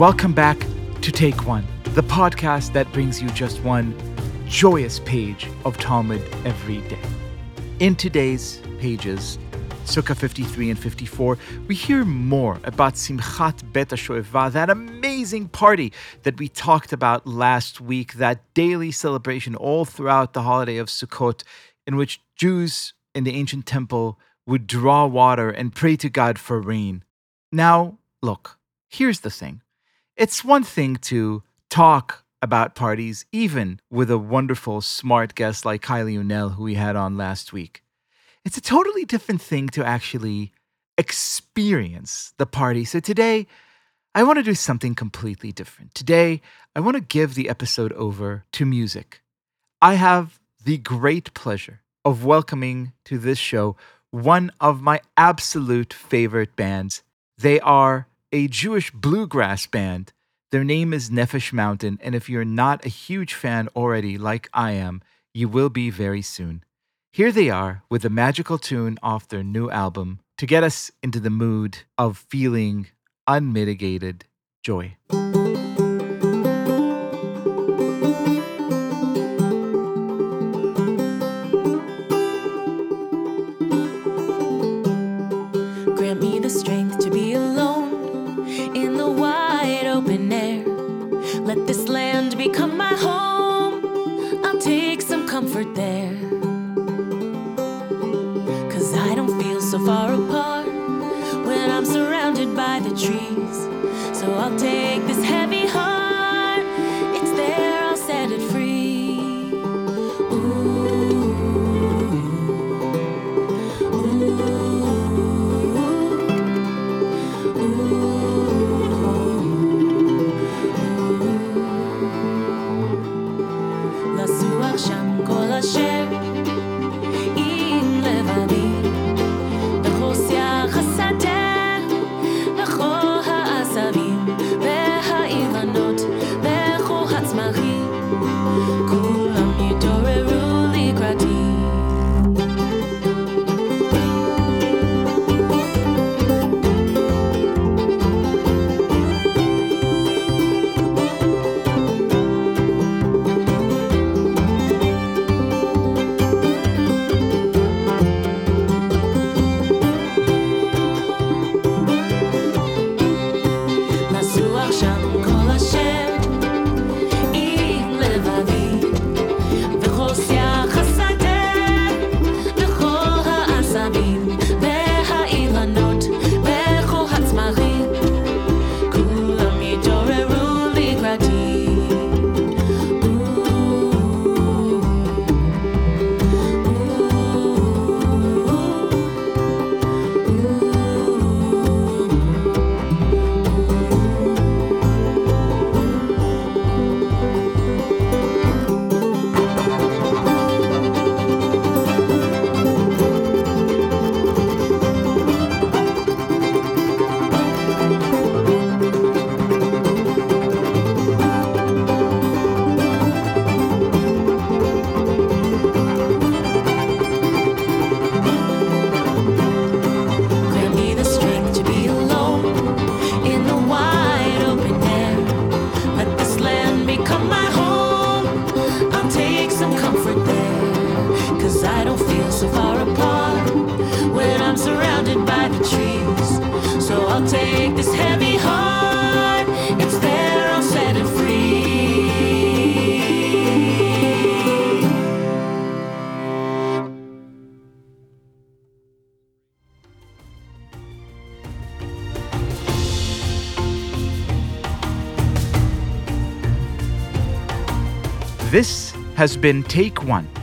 welcome back to Take One, the podcast that brings you just one joyous page of Talmud every day. In today's pages, Sukkah 53 and 54, we hear more about Simchat Bet HaShoeva, that amazing party that we talked about last week, that daily celebration all throughout the holiday of Sukkot, in which Jews in the ancient temple would draw water and pray to God for rain. Now, look, here's the thing it's one thing to talk about parties, even with a wonderful, smart guest like Kylie Unell, who we had on last week. It's a totally different thing to actually experience the party. So today, I want to do something completely different. Today, I want to give the episode over to music. I have the great pleasure of welcoming to this show one of my absolute favorite bands. They are a Jewish bluegrass band. Their name is Nefesh Mountain, and if you're not a huge fan already, like I am, you will be very soon. Here they are with a magical tune off their new album to get us into the mood of feeling unmitigated joy. Far apart when I'm surrounded by the trees. So I'll take this heavy heart. Feel so far apart when I'm surrounded by the trees. So I'll take this heavy heart. It's there, I'll set it free. This has been Take One,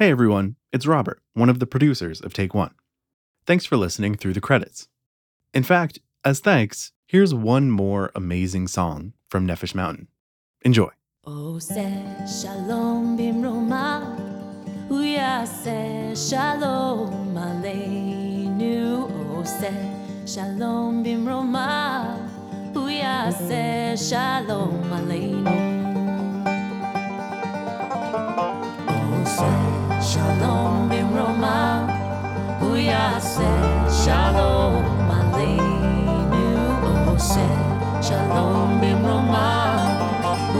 Hey everyone, it's Robert, one of the producers of Take One. Thanks for listening through the credits. In fact, as thanks, here's one more amazing song from Nefesh Mountain. Enjoy. Oh, say shalom bimroma, uya say shalom aleinu. Oh, say shalom bimroma, uya say shalom aleinu. Oh, say Shalom Bimroma, Uyaseh, Shalom Malinu, Aleinu Oseh, Shalom Bimroma,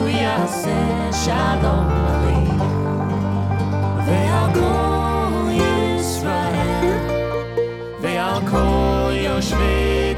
Uyaseh, Shalom Aleinu. They are call Israel, they are call Yoshvei